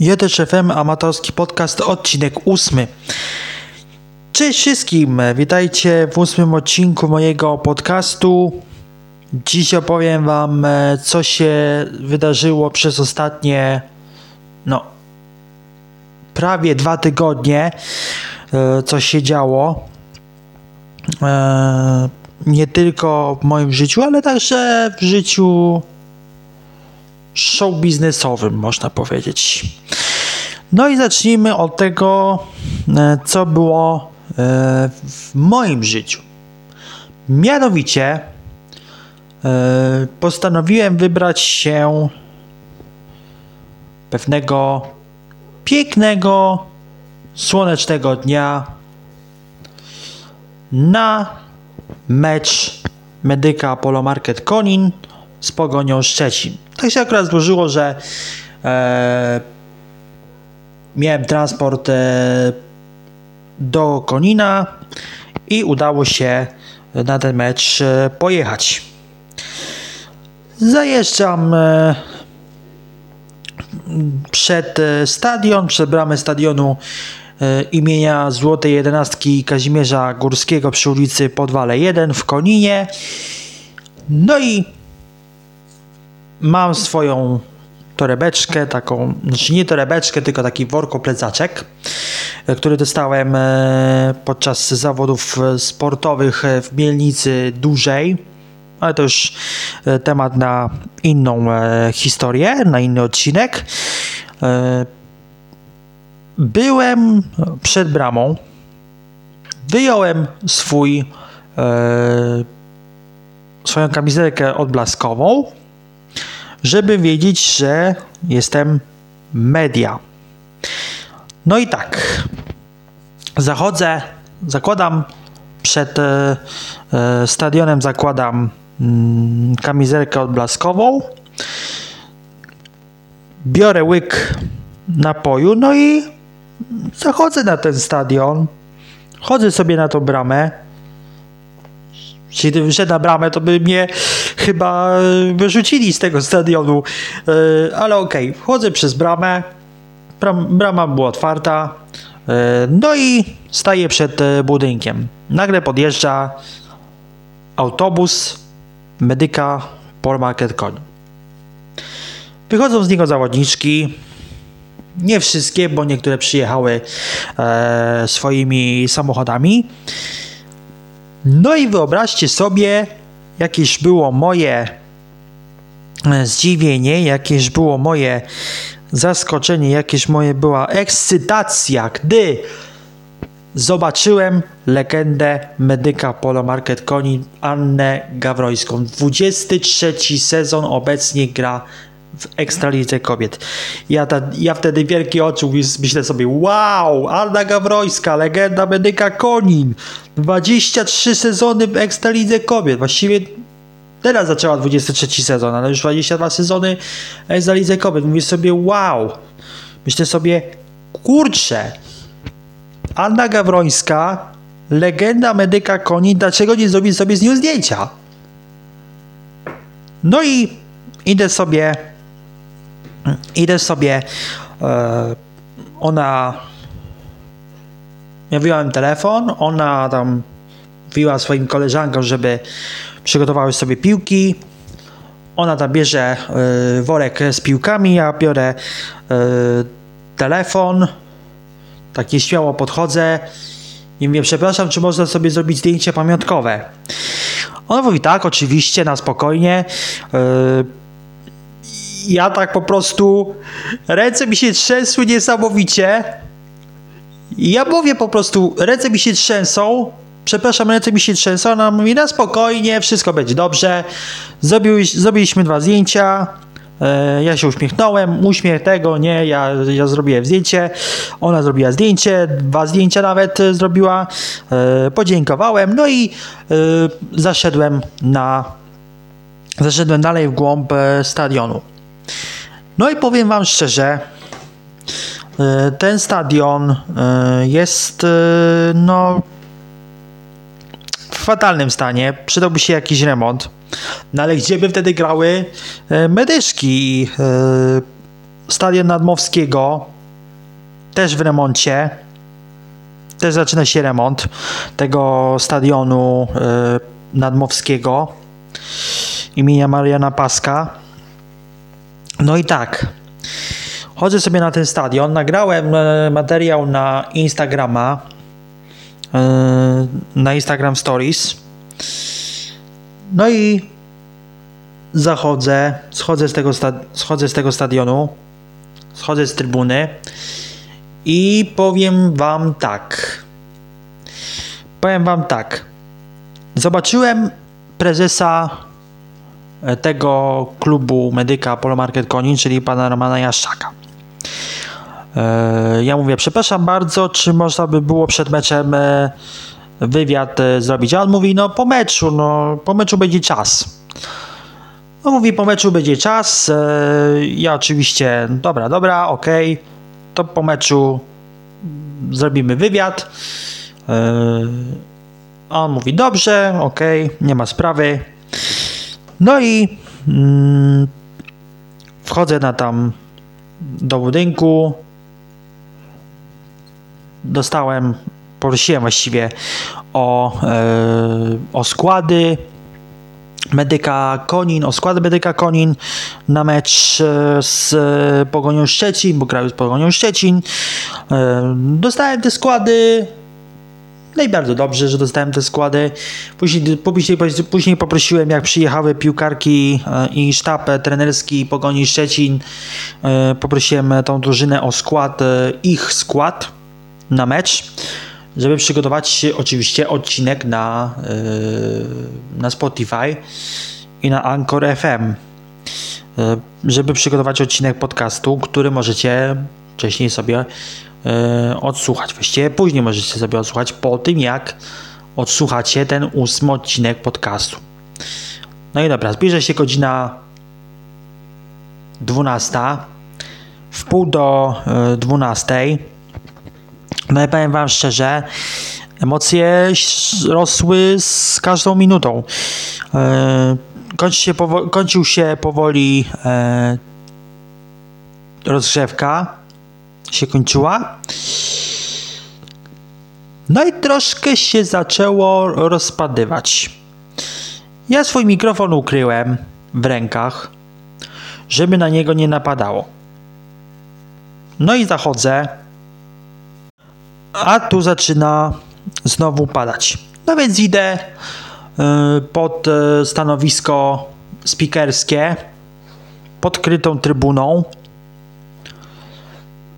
Jedesz FM, amatorski podcast, odcinek ósmy. Cześć wszystkim, witajcie w ósmym odcinku mojego podcastu. Dziś opowiem wam, e, co się wydarzyło przez ostatnie, no, prawie dwa tygodnie, e, co się działo. E, nie tylko w moim życiu, ale także w życiu show biznesowym, można powiedzieć. No i zacznijmy od tego, e, co było e, w moim życiu. Mianowicie e, postanowiłem wybrać się pewnego pięknego, słonecznego dnia na mecz Medyka Apollo Market Konin z Pogonią Szczecin. Tak się akurat złożyło, że e, miałem transport e, do Konina i udało się na ten mecz e, pojechać. Zajeżdżam e, przed e, stadion, przed bramę stadionu e, imienia Złotej Jedenastki Kazimierza Górskiego przy ulicy Podwale 1 w Koninie. No i mam swoją torebeczkę, taką, znaczy nie torebeczkę, tylko taki worko plecaczek, e, który dostałem e, podczas zawodów sportowych e, w Mielnicy Dużej. Ale to już temat na inną historię, na inny odcinek. Byłem przed bramą, wyjąłem swój swoją kamizelkę odblaskową, żeby wiedzieć, że jestem media. No i tak, zachodzę, zakładam przed e, e, stadionem, zakładam mm, kamizelkę odblaskową, biorę łyk napoju, no i zachodzę na ten stadion, chodzę sobie na tą bramę, jeśli wszedł na bramę, to by mnie chyba e, wyrzucili z tego stadionu. E, ale okej, okay. wchodzę przez bramę. Brama była otwarta. E, no i staję przed budynkiem. Nagle podjeżdża autobus medyka Paul Market Koń. Wychodzą z niego zawodniczki. Nie wszystkie, bo niektóre przyjechały e, swoimi samochodami. No i wyobraźcie sobie, jakieś było moje e, zdziwienie, jakieś było moje zaskoczenie, jakieś moje była ekscytacja, gdy zobaczyłem legendę medyka Polo Market Koni Annę Gawrońską. 23 sezon obecnie gra w Ekstralidze Kobiet. Ja, ta, ja wtedy wielkie oczy myślę sobie, wow, Anna Gawrońska, legenda medyka Konin, 23 sezony w Ekstralidze Kobiet, właściwie teraz zaczęła 23 sezon, ale już 22 sezony w Ekstralidze Kobiet. Mówię sobie, wow, myślę sobie, kurczę, Anna Gawrońska, legenda medyka Konin, dlaczego nie zrobić sobie z nią zdjęcia? No i idę sobie idę sobie, e, ona, ja wyjąłem telefon, ona tam wyjęła swoim koleżankom, żeby przygotowały sobie piłki, ona tam bierze y, worek z piłkami, ja biorę y, telefon, tak nieśmiało podchodzę i mówię, przepraszam, czy można sobie zrobić zdjęcie pamiątkowe? Ona mówi, tak, oczywiście, na spokojnie. Y, ja tak po prostu ręce mi się trzęsły niesamowicie. Ja mówię po prostu, ręce mi się trzęsą, przepraszam, ręce mi się trzęsą, ona mówi, na spokojnie, wszystko będzie dobrze. zrobiliśmy dwa zdjęcia, e, ja się uśmiechnąłem, uśmiech tego, nie, ja, ja zrobiłem zdjęcie, ona zrobiła zdjęcie, dwa zdjęcia nawet zrobiła, e, podziękowałem, no i e, zaszedłem na, zaszedłem dalej w głąb stadionu. No i powiem Wam szczerze, e, ten stadion e, jest e, no, w fatalnym stanie. Przydałby się jakiś remont. No ale gdzie by wtedy grały medyczki? stadion Nadmowskiego też w remoncie. Też zaczyna się remont tego stadionu Nadmowskiego imienia Mariana Paska. No i tak, chodzę sobie na ten stadion. Nagrałem y, materiał na Instagrama, y, na Instagram Stories. No i zachodzę, schodzę z tego, schodzę z tego stadionu, schodzę z trybuny i powiem wam tak. Powiem wam tak. Zobaczyłem prezesa e, tego klubu medyka Polo Market Konin, czyli pana Romana Jaszczaka. E, ja mówię, przepraszam bardzo, czy można by było przed meczem e, wywiad zrobić? A on mówi, no po meczu, no po meczu będzie czas. No mówi, po meczu będzie czas. Ja oczywiście, dobra, dobra, okej. Okay to po meczu zrobimy wywiad. A on mówi, dobrze, ok, nie ma sprawy. No i mm, wchodzę na tam do budynku. Dostałem, prosiłem właściwie o, e, o składy Medyka Konin, o skład Medyka Konin na mecz e, z Pogonią Szczecin, bo grają z Pogonią Szczecin. E, dostałem te składy, no i bardzo dobrze, że dostałem te składy. Później, później, później poprosiłem, jak przyjechały piłkarki e, i sztab trenerski Pogoni Szczecin, poprosiłem tą drużynę o skład, ich skład na mecz żeby przygotować oczywiście odcinek na, na Spotify i na Anchor FM, żeby przygotować odcinek podcastu, który możecie wcześniej sobie yy, odsłuchać. Właściwie później możecie sobie odsłuchać po tym, jak odsłuchacie ten ósmy odcinek podcastu. No i dobra, zbliża się godzina 12. W pół do 12 no i powiem Wam szczerze, emocje rosły z każdą minutą. E, kończy się kończył się powoli e, rozgrzewka, się kończyła. No i troszkę się zaczęło rozpadywać. Ja swój mikrofon ukryłem w rękach, żeby na niego nie napadało. No i zachodzę a tu zaczyna znowu padać. No więc idę y, pod y, stanowisko spikerskie pod krytą trybuną.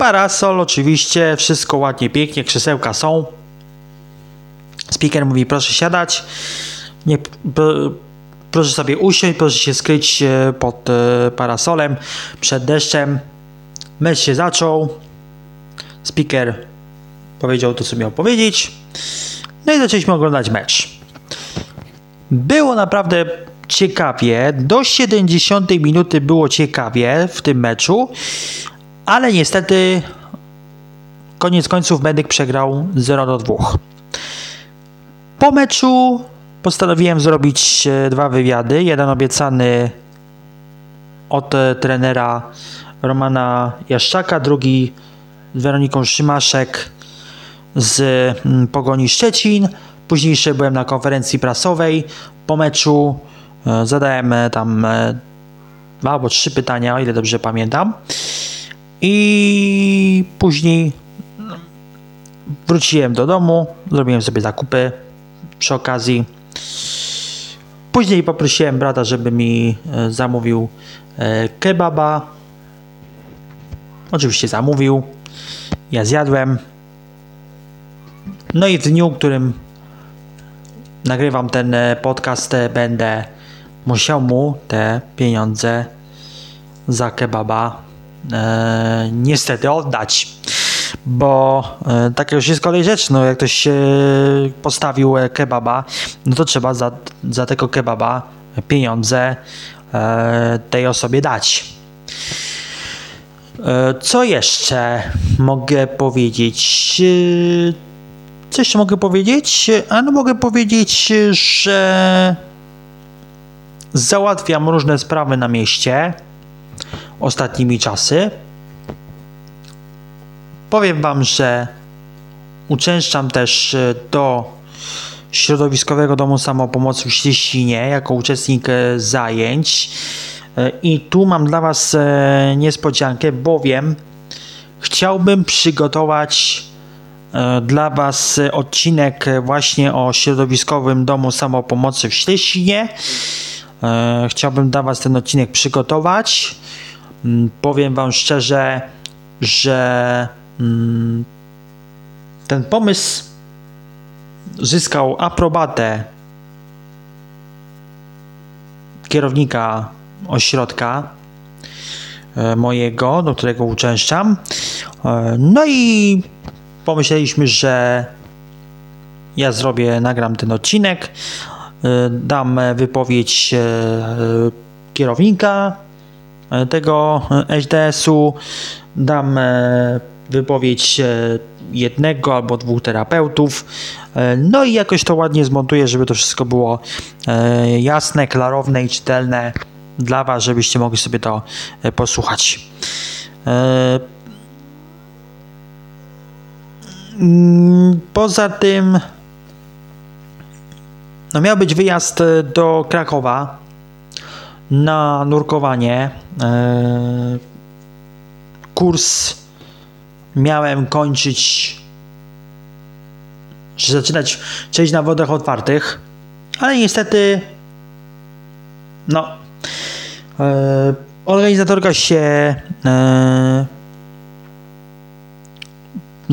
Parasol oczywiście, wszystko ładnie, pięknie, krzesełka są. Speaker mówi proszę siadać, nie, proszę sobie usiąść, proszę się skryć y, pod parasolem przed deszczem. Mecz się zaczął. Speaker powiedział to, co miał powiedzieć. No i zaczęliśmy oglądać mecz. Było naprawdę ciekawie. Do 70 minuty było ciekawie w tym meczu, ale niestety koniec końców Medyk przegrał 0 do 2. Po meczu postanowiłem zrobić e, dwa wywiady. Jeden obiecany od e, trenera Romana Jaszczaka, drugi z Weroniką Szymaszek z mm, Pogoni Szczecin. Później jeszcze byłem na konferencji prasowej po meczu. E, zadałem tam dwa albo trzy pytania, o ile dobrze pamiętam. I później wróciłem do domu, zrobiłem sobie zakupy przy okazji. Później poprosiłem brata, żeby mi zamówił kebaba. Oczywiście zamówił. Ja zjadłem. No i w dniu, w którym nagrywam ten e, podcast, e, będę musiał mu te pieniądze za kebaba e, niestety oddać. Bo e, taka już jest kolej rzecz, no jak ktoś e, postawił e, kebaba, no to trzeba za, za tego kebaba pieniądze tej osobie dać. Co jeszcze mogę powiedzieć? Co jeszcze mogę powiedzieć? Ano mogę powiedzieć, że załatwiam różne sprawy na mieście ostatnimi czasy. powiem Wam, że uczęszczam też e, do Środowiskowego Domu Samopomocy w Ślesinie jako uczestnik e, zajęć. E, I tu mam dla Was niespodziankę, bowiem chciałbym przygotować dla Was odcinek właśnie o Środowiskowym Domu Samopomocy w Ślesinie. Chciałbym dla Was ten odcinek przygotować. Mm, Powiem Wam szczerze, że mm, ten pomysł zyskał aprobatę kierownika ośrodka e, mojego, do którego uczęszczam. E, No i pomyśleliśmy, że ja zrobię, nagram ten odcinek, e, dam wypowiedź kierownika tego SDS-u, dam e, wypowiedź e, jednego albo dwóch terapeutów, e, no i jakoś to ładnie zmontuję, żeby to wszystko było e, jasne, klarowne i czytelne dla Was, żebyście mogli sobie to e, posłuchać. E, mm, Poza tym, no miał być wyjazd e, do Krakowa na nurkowanie. E, Kurs miałem kończyć, czy zaczynać przejść na wodach otwartych, ale niestety, no, e, organizatorka się e,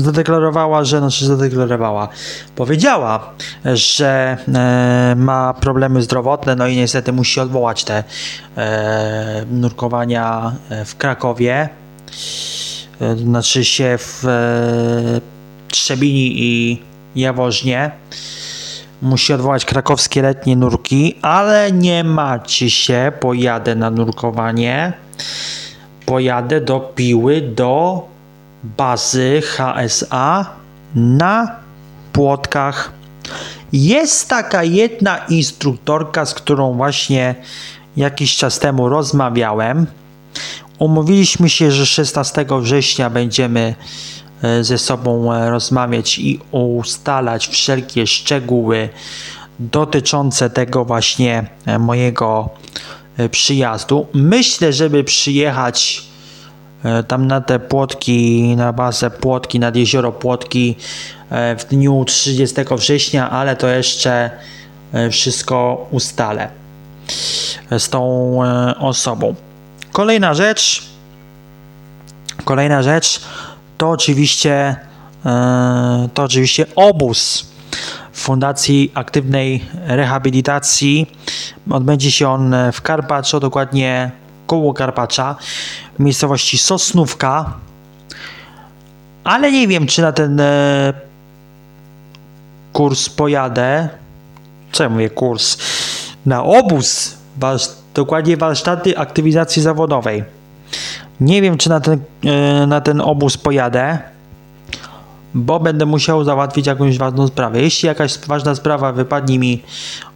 zadeklarowała, że, znaczy zadeklarowała, powiedziała, że e, ma problemy zdrowotne, no i niestety musi odwołać te e, nurkowania e, w Krakowie, e, znaczy się w e, Trzebini i Jaworznie. Musi odwołać krakowskie letnie nurki, ale nie macie się, pojadę na nurkowanie, pojadę do Piły, do bazy HSA na Płotkach. Jest taka jedna instruktorka, z którą właśnie jakiś czas temu rozmawiałem. Umówiliśmy się, że 16 września będziemy e, ze sobą e, rozmawiać i ustalać wszelkie szczegóły dotyczące tego właśnie e, mojego przyjazdu. Myślę, żeby przyjechać tam na te płotki, na bazę płotki, nad jezioro płotki e, w dniu 30 września, ale to jeszcze e, wszystko ustalę e, z tą e, osobą. Kolejna rzecz, kolejna rzecz to oczywiście e, to oczywiście obóz Fundacji Aktywnej Rehabilitacji. Odbędzie się on w Karpaczu, dokładnie koło Karpacza, miejscowości Sosnówka. Ale nie wiem, czy na ten e, kurs pojadę. Co ja mówię kurs? Na obóz, warsz- dokładnie warsztaty aktywizacji zawodowej. Nie wiem, czy na ten, e, na ten obóz pojadę, bo będę musiał załatwić jakąś ważną sprawę. Jeśli jakaś ważna sprawa wypadnie mi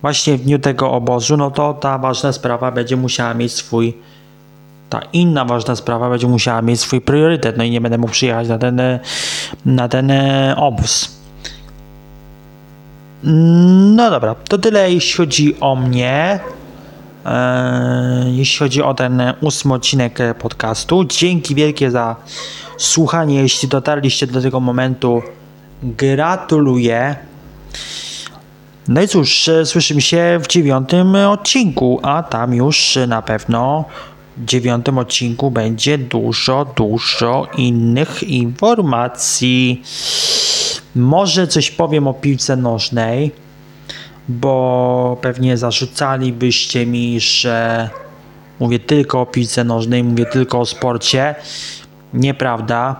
właśnie w dniu tego obozu, no to ta ważna sprawa będzie musiała mieć swój ta inna ważna sprawa będzie musiała mieć swój priorytet, no i nie będę mógł przyjechać na ten, e, na ten e, obóz. No dobra, to tyle jeśli chodzi o mnie. E, jeśli chodzi o ten ósmy odcinek podcastu. Dzięki wielkie za słuchanie. Jeśli dotarliście do tego momentu, gratuluję. No i cóż, słyszymy się w dziewiątym odcinku, a tam już na pewno dziewiątym odcinku będzie dużo, dużo innych informacji. Może coś powiem o piłce nożnej, bo pewnie zarzucalibyście mi, że mówię tylko o piłce nożnej, mówię tylko o sporcie. Nieprawda.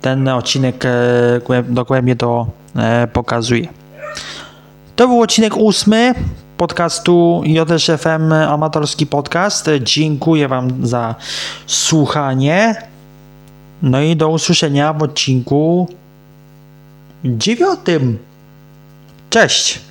Ten odcinek e, głęb- dogłębnie to e, pokazuje. To był odcinek ósmy podcastu JSZ FM Amatorski Podcast. Dziękuję Wam za słuchanie. No i do usłyszenia w odcinku dziewiątym. Cześć!